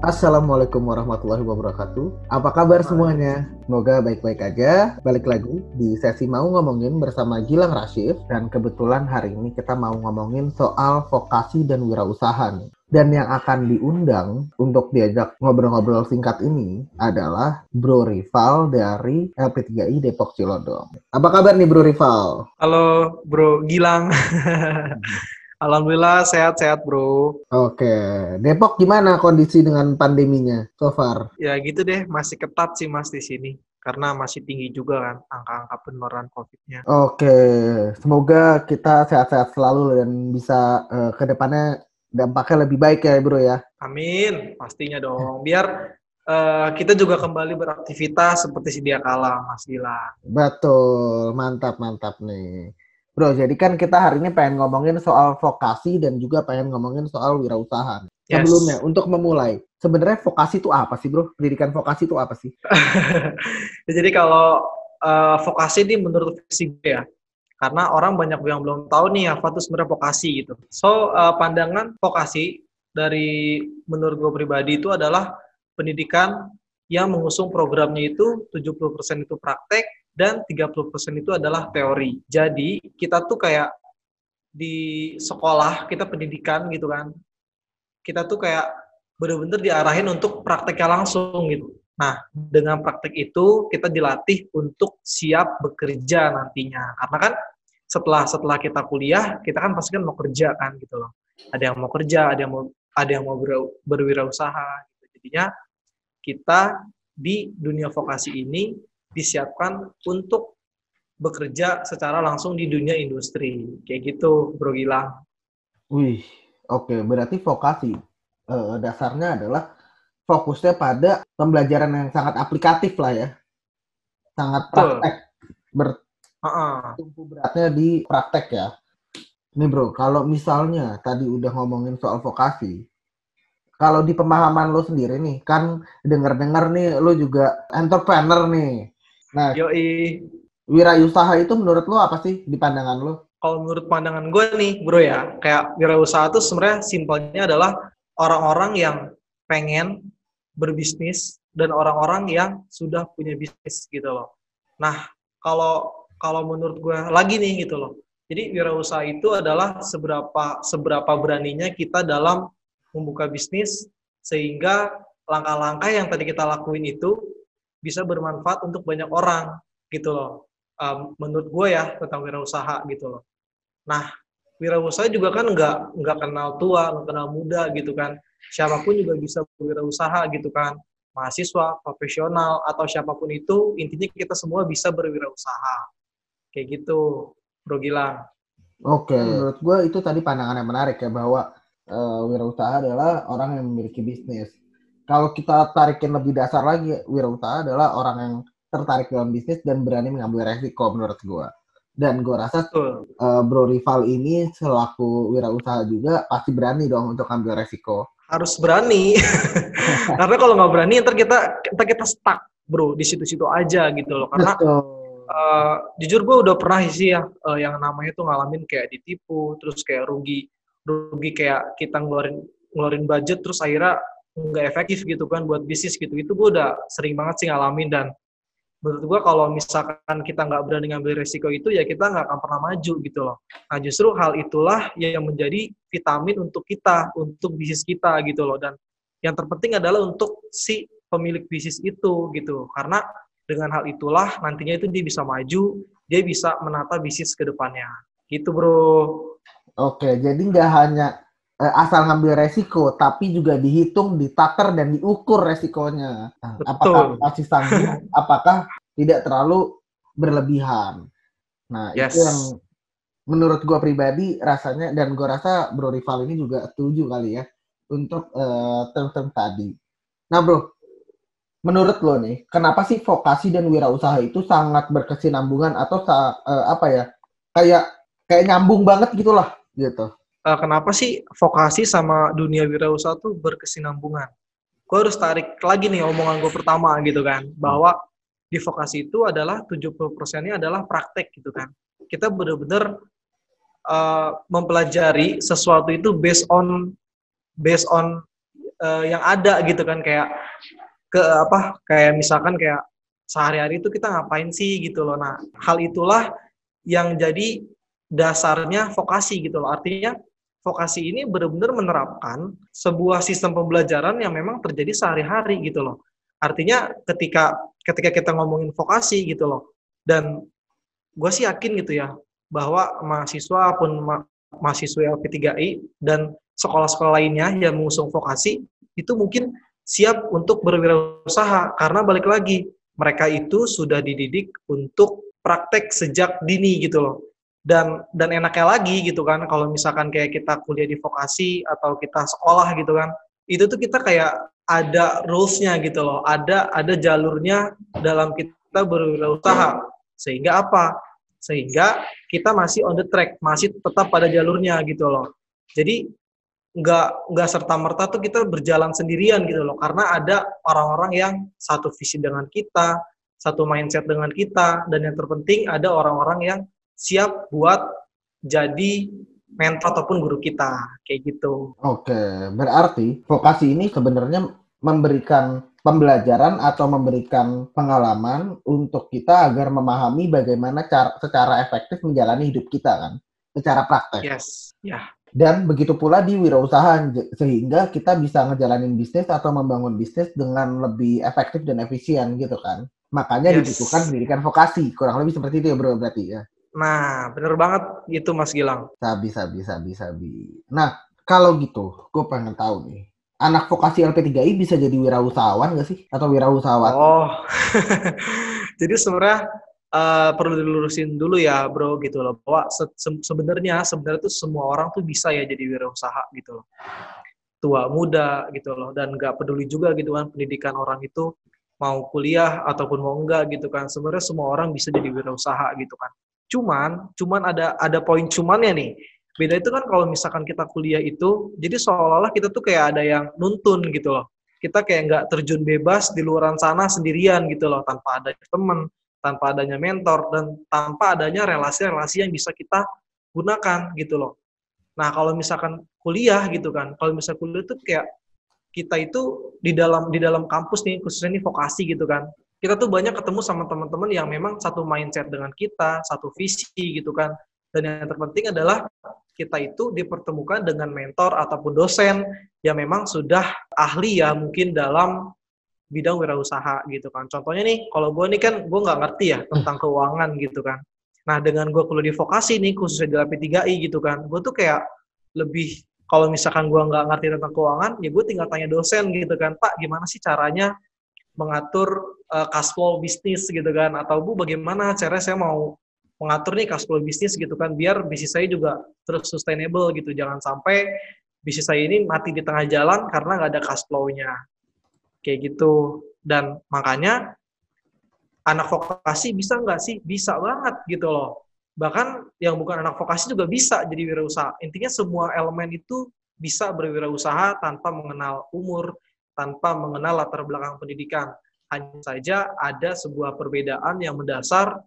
Assalamualaikum warahmatullahi wabarakatuh. Apa kabar semuanya? Semoga baik-baik aja. Balik lagi di sesi mau ngomongin bersama Gilang Rashid dan kebetulan hari ini kita mau ngomongin soal vokasi dan wirausaha nih. Dan yang akan diundang untuk diajak ngobrol-ngobrol singkat ini adalah Bro Rival dari LP3I Depok Cilodong. Apa kabar nih Bro Rival? Halo Bro Gilang. Alhamdulillah sehat-sehat bro. Oke, Depok gimana kondisi dengan pandeminya so far? Ya gitu deh, masih ketat sih mas di sini. Karena masih tinggi juga kan angka-angka penularan COVID-nya. Oke, semoga kita sehat-sehat selalu dan bisa uh, ke depannya dampaknya lebih baik ya bro ya. Amin, pastinya dong. Biar uh, kita juga kembali beraktivitas seperti sedia kala, Mas Gila. Betul, mantap mantap nih. Bro, jadi kan kita hari ini pengen ngomongin soal vokasi dan juga pengen ngomongin soal wirausaha. Yes. Sebelumnya, untuk memulai, sebenarnya vokasi itu apa sih, bro? Pendidikan vokasi itu apa sih? jadi kalau uh, vokasi ini menurut versi gue ya, karena orang banyak yang belum tahu nih apa itu sebenarnya vokasi gitu. So, uh, pandangan vokasi dari menurut gue pribadi itu adalah pendidikan yang mengusung programnya itu 70% itu praktek, dan 30% itu adalah teori. Jadi kita tuh kayak di sekolah kita pendidikan gitu kan, kita tuh kayak bener-bener diarahin untuk prakteknya langsung gitu. Nah, dengan praktek itu kita dilatih untuk siap bekerja nantinya. Karena kan setelah setelah kita kuliah, kita kan pasti kan mau kerja kan gitu loh. Ada yang mau kerja, ada yang mau ada yang mau ber, berwirausaha gitu. Jadinya kita di dunia vokasi ini disiapkan untuk bekerja secara langsung di dunia industri. Kayak gitu, Bro Gilang. Wih, oke. Okay. Berarti vokasi uh, dasarnya adalah fokusnya pada pembelajaran yang sangat aplikatif lah ya. Sangat praktek. Bertumpu beratnya di praktek ya. Nih bro, kalau misalnya tadi udah ngomongin soal vokasi, kalau di pemahaman lo sendiri nih, kan denger-dengar nih lo juga entrepreneur nih. Nah, Yoi. wirausaha itu menurut lo apa sih di pandangan lo? Kalau menurut pandangan gue nih, bro ya, kayak wirausaha itu sebenarnya simpelnya adalah orang-orang yang pengen berbisnis dan orang-orang yang sudah punya bisnis gitu loh. Nah, kalau kalau menurut gue lagi nih gitu loh. Jadi wirausaha itu adalah seberapa seberapa beraninya kita dalam membuka bisnis sehingga langkah-langkah yang tadi kita lakuin itu bisa bermanfaat untuk banyak orang gitu loh. Um, menurut gue ya tentang wirausaha gitu loh. Nah, wirausaha juga kan nggak nggak kenal tua, nggak kenal muda gitu kan. Siapa pun juga bisa berwirausaha gitu kan. Mahasiswa, profesional atau siapa pun itu intinya kita semua bisa berwirausaha. Kayak gitu, Bro Gilang. Oke, menurut gue itu tadi pandangan yang menarik ya bahwa uh, wirausaha adalah orang yang memiliki bisnis kalau kita tarikin lebih dasar lagi, wirausaha adalah orang yang tertarik dalam bisnis dan berani mengambil resiko menurut gue. Dan gue rasa uh, Bro Rival ini selaku wirausaha juga pasti berani dong untuk ambil resiko. Harus berani. Karena kalau nggak berani ntar kita ntar kita stuck bro di situ-situ aja gitu loh. Karena uh, jujur gue udah pernah sih ya uh, yang namanya tuh ngalamin kayak ditipu, terus kayak rugi, rugi kayak kita ngeluarin ngeluarin budget terus akhirnya nggak efektif gitu kan buat bisnis gitu. Itu gue udah sering banget sih ngalamin dan menurut gue kalau misalkan kita nggak berani ngambil resiko itu ya kita nggak akan pernah maju gitu loh. Nah justru hal itulah yang menjadi vitamin untuk kita untuk bisnis kita gitu loh. Dan yang terpenting adalah untuk si pemilik bisnis itu gitu. Karena dengan hal itulah nantinya itu dia bisa maju dia bisa menata bisnis ke depannya. Gitu bro. Oke jadi nggak hanya asal ngambil resiko, tapi juga dihitung, ditaker dan diukur resikonya. Nah, apakah masih sanggup, apakah tidak terlalu berlebihan. Nah, yes. itu yang menurut gue pribadi rasanya dan gue rasa Bro Rival ini juga setuju kali ya untuk uh, term-term tadi. Nah, Bro, menurut lo nih, kenapa sih vokasi dan wirausaha itu sangat berkesinambungan atau uh, apa ya? Kayak kayak nyambung banget gitulah gitu uh, kenapa sih vokasi sama dunia wirausaha tuh berkesinambungan? Gue harus tarik lagi nih omongan gue pertama gitu kan, bahwa di vokasi itu adalah 70 persennya adalah praktek gitu kan. Kita benar-benar uh, mempelajari sesuatu itu based on based on uh, yang ada gitu kan kayak ke apa kayak misalkan kayak sehari-hari itu kita ngapain sih gitu loh. Nah, hal itulah yang jadi dasarnya vokasi gitu loh. Artinya vokasi ini benar-benar menerapkan sebuah sistem pembelajaran yang memang terjadi sehari-hari gitu loh. Artinya ketika ketika kita ngomongin vokasi gitu loh. Dan gue sih yakin gitu ya bahwa mahasiswa pun ma mahasiswa LP3I dan sekolah-sekolah lainnya yang mengusung vokasi itu mungkin siap untuk berwirausaha karena balik lagi mereka itu sudah dididik untuk praktek sejak dini gitu loh. Dan dan enaknya lagi gitu kan kalau misalkan kayak kita kuliah di vokasi atau kita sekolah gitu kan, itu tuh kita kayak ada rules-nya gitu loh. Ada ada jalurnya dalam kita berwirausaha. Sehingga apa? Sehingga kita masih on the track, masih tetap pada jalurnya gitu loh. Jadi nggak nggak serta merta tuh kita berjalan sendirian gitu loh karena ada orang-orang yang satu visi dengan kita satu mindset dengan kita dan yang terpenting ada orang-orang yang siap buat jadi mentor ataupun guru kita kayak gitu. Oke, berarti vokasi ini sebenarnya memberikan pembelajaran atau memberikan pengalaman untuk kita agar memahami bagaimana cara secara efektif menjalani hidup kita kan, secara praktek. Yes, ya. Yeah. Dan begitu pula di wirausaha sehingga kita bisa ngejalanin bisnis atau membangun bisnis dengan lebih efektif dan efisien gitu kan. Makanya yes. dibutuhkan pendidikan vokasi. Kurang lebih seperti itu ya bro berarti ya. Nah, bener banget itu Mas Gilang. Sabi, sabi, sabi, sabi. Nah, kalau gitu, gue pengen tahu nih. Anak vokasi LP3I bisa jadi wirausahawan gak sih? Atau wirausahawan? Oh, jadi sebenarnya uh, perlu dilurusin dulu ya bro gitu loh bahwa se sebenarnya sebenarnya tuh semua orang tuh bisa ya jadi wirausaha gitu loh tua muda gitu loh dan nggak peduli juga gitu kan pendidikan orang itu mau kuliah ataupun mau enggak gitu kan sebenarnya semua orang bisa jadi wirausaha gitu kan cuman cuman ada ada poin cumannya nih. Beda itu kan kalau misalkan kita kuliah itu jadi seolah-olah kita tuh kayak ada yang nuntun gitu loh. Kita kayak nggak terjun bebas di luaran sana sendirian gitu loh tanpa ada temen tanpa adanya mentor dan tanpa adanya relasi-relasi yang bisa kita gunakan gitu loh. Nah kalau misalkan kuliah gitu kan, kalau misalkan kuliah itu kayak kita itu di dalam di dalam kampus nih khususnya ini vokasi gitu kan, kita tuh banyak ketemu sama teman-teman yang memang satu mindset dengan kita, satu visi gitu kan. Dan yang terpenting adalah kita itu dipertemukan dengan mentor ataupun dosen yang memang sudah ahli ya mungkin dalam bidang wirausaha gitu kan. Contohnya nih, kalau gue nih kan gue nggak ngerti ya tentang keuangan gitu kan. Nah dengan gue kuliah di vokasi nih khususnya di LP3I gitu kan, gue tuh kayak lebih kalau misalkan gue nggak ngerti tentang keuangan, ya gue tinggal tanya dosen gitu kan, Pak gimana sih caranya mengatur uh, cash flow bisnis gitu kan, atau Bu bagaimana caranya saya mau mengatur nih cash flow bisnis? Gitu kan, biar bisnis saya juga terus sustainable gitu, jangan sampai bisnis saya ini mati di tengah jalan karena nggak ada cash flow-nya kayak gitu. Dan makanya anak vokasi bisa nggak sih? Bisa banget gitu loh. Bahkan yang bukan anak vokasi juga bisa jadi wirausaha. Intinya semua elemen itu bisa berwirausaha tanpa mengenal umur tanpa mengenal latar belakang pendidikan hanya saja ada sebuah perbedaan yang mendasar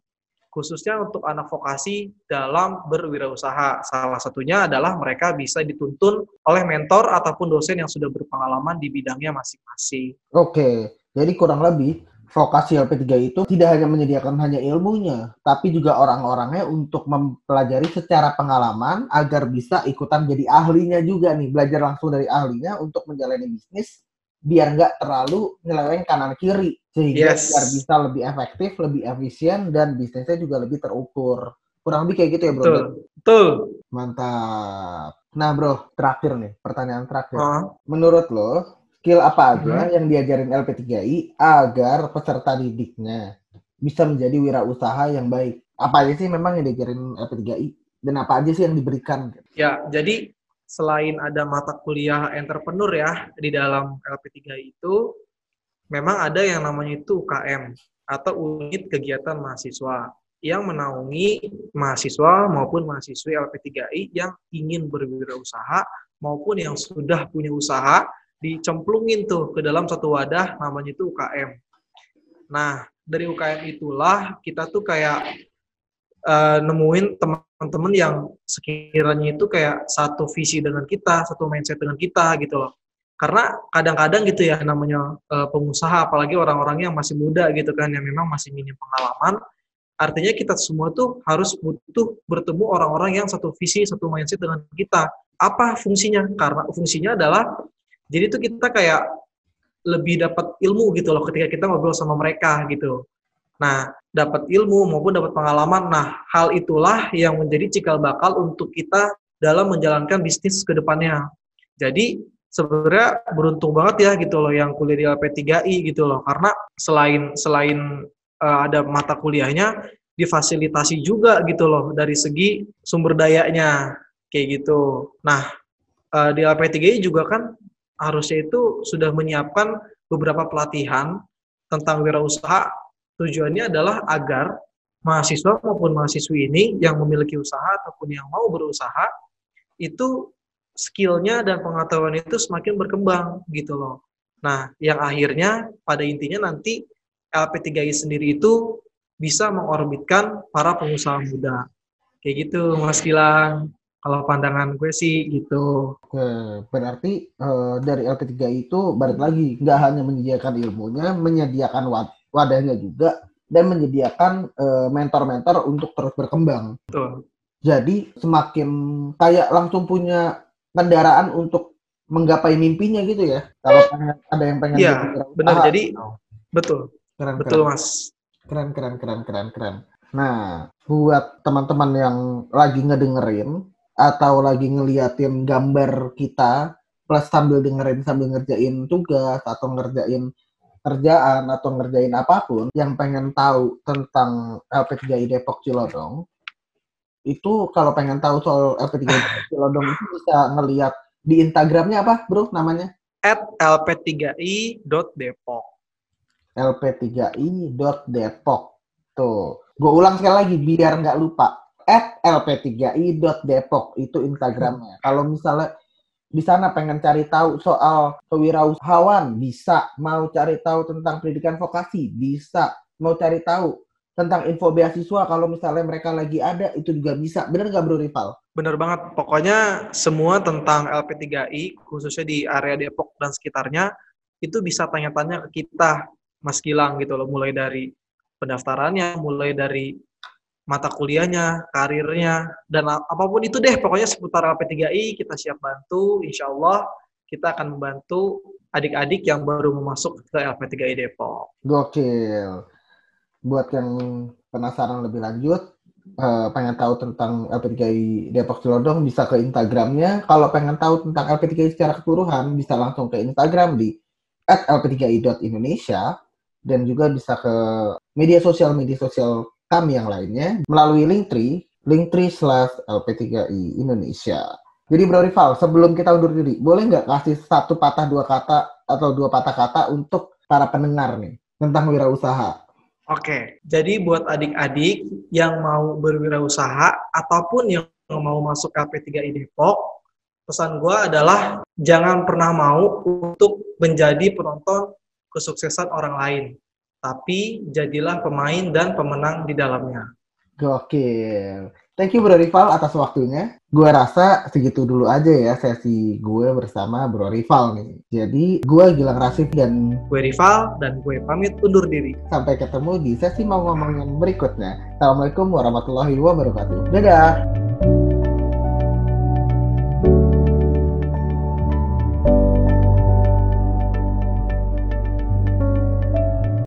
khususnya untuk anak vokasi dalam berwirausaha. Salah satunya adalah mereka bisa dituntun oleh mentor ataupun dosen yang sudah berpengalaman di bidangnya masing-masing. Oke, jadi kurang lebih vokasi LP3 itu tidak hanya menyediakan hanya ilmunya, tapi juga orang-orangnya untuk mempelajari secara pengalaman agar bisa ikutan jadi ahlinya juga nih, belajar langsung dari ahlinya untuk menjalani bisnis biar nggak terlalu nyeleweng kanan kiri sehingga yes. biar bisa lebih efektif, lebih efisien dan bisnisnya juga lebih terukur. Kurang lebih kayak gitu ya, Bro. Betul. Betul. Mantap. Nah, Bro, terakhir nih, pertanyaan terakhir. Uh. Menurut lo, skill apa aja hmm. yang diajarin LP3I agar peserta didiknya bisa menjadi wirausaha yang baik? Apa aja sih memang yang diajarin LP3I dan apa aja sih yang diberikan? Ya, jadi selain ada mata kuliah entrepreneur ya di dalam LP3 itu memang ada yang namanya itu UKM atau unit kegiatan mahasiswa yang menaungi mahasiswa maupun mahasiswi LP3I yang ingin berwirausaha maupun yang sudah punya usaha dicemplungin tuh ke dalam satu wadah namanya itu UKM. Nah, dari UKM itulah kita tuh kayak uh, nemuin teman-teman yang sekiranya itu kayak satu visi dengan kita, satu mindset dengan kita gitu loh. karena kadang-kadang gitu ya namanya uh, pengusaha apalagi orang-orang yang masih muda gitu kan yang memang masih minim pengalaman artinya kita semua tuh harus butuh bertemu orang-orang yang satu visi satu mindset dengan kita. Apa fungsinya? Karena fungsinya adalah jadi tuh kita kayak lebih dapat ilmu gitu loh ketika kita ngobrol sama mereka gitu nah dapat ilmu maupun dapat pengalaman. Nah hal itulah yang menjadi cikal bakal untuk kita dalam menjalankan bisnis ke depannya. Jadi sebenarnya beruntung banget ya gitu loh yang kuliah di LP3I gitu loh. Karena selain selain uh, ada mata kuliahnya difasilitasi juga gitu loh dari segi sumber dayanya. Kayak gitu. Nah uh, di LP3I juga kan harusnya itu sudah menyiapkan beberapa pelatihan tentang wirausaha tujuannya adalah agar mahasiswa maupun mahasiswi ini yang memiliki usaha ataupun yang mau berusaha itu skillnya dan pengetahuan itu semakin berkembang gitu loh. Nah, yang akhirnya pada intinya nanti LP3I sendiri itu bisa mengorbitkan para pengusaha muda. Kayak gitu, Mas Gilang. Kalau pandangan gue sih gitu. Oke, berarti uh, dari LP3I itu balik lagi, nggak hanya menyediakan ilmunya, menyediakan wad wadahnya juga, dan menyediakan uh, mentor-mentor untuk terus berkembang. Betul. Jadi semakin kayak langsung punya kendaraan untuk menggapai mimpinya gitu ya. Kalau ada yang pengen Iya, benar. Jadi oh. betul. Keren, betul, keren. Mas. Keren keren keren keren keren. Nah, buat teman-teman yang lagi ngedengerin atau lagi ngeliatin gambar kita plus sambil dengerin sambil ngerjain tugas atau ngerjain kerjaan atau ngerjain apa pun yang pengen tahu tentang LP3I Depok Cilodong itu kalau pengen tahu soal LP3 Cilodong itu bisa ngeliat di Instagramnya apa bro namanya? At lp3i.depok lp3i.depok tuh gue ulang sekali lagi biar nggak lupa. At lp3i.depok itu Instagramnya. Kalau misalnya di sana pengen cari tahu soal kewirausahaan bisa mau cari tahu tentang pendidikan vokasi bisa mau cari tahu tentang info beasiswa kalau misalnya mereka lagi ada itu juga bisa. Bener nggak Bro Rival? Bener banget. Pokoknya semua tentang LP3I khususnya di area Depok dan sekitarnya itu bisa tanya-tanya ke kita Mas Gilang gitu loh. Mulai dari pendaftarannya, mulai dari mata kuliahnya, karirnya, dan apa pun itu deh. Pokoknya seputar LP3I kita siap bantu. Insya Allah kita akan membantu adik-adik yang baru masuk ke LP3I Depok. Gokil buat yang penasaran lebih lanjut, uh, pengen tahu tentang LP3I Depok Cilodong bisa ke Instagramnya. Kalau pengen tahu tentang LP3I secara keseluruhan bisa langsung ke Instagram di @lp3i.indonesia dan juga bisa ke media sosial media sosial kami yang lainnya melalui Linktree Linktree slash LP3I Indonesia. Jadi Bro Rival, sebelum kita undur diri, boleh nggak kasih satu patah dua kata atau dua patah kata untuk para pendengar nih tentang wirausaha? Oke, jadi buat adik-adik yang mau berwirausaha ataupun yang mau masuk KP3I Depok, pesan gue adalah jangan pernah mau untuk menjadi penonton kesuksesan orang lain, tapi jadilah pemain dan pemenang di dalamnya. Gokil. Thank you Bro Rival atas waktunya. Gue rasa segitu dulu aja ya sesi gue bersama Bro Rival nih. Jadi gue Gilang Rasif dan gue Rival dan gue pamit undur diri. Sampai ketemu di sesi mau ngomong yang berikutnya. Assalamualaikum warahmatullahi wabarakatuh. Dadah.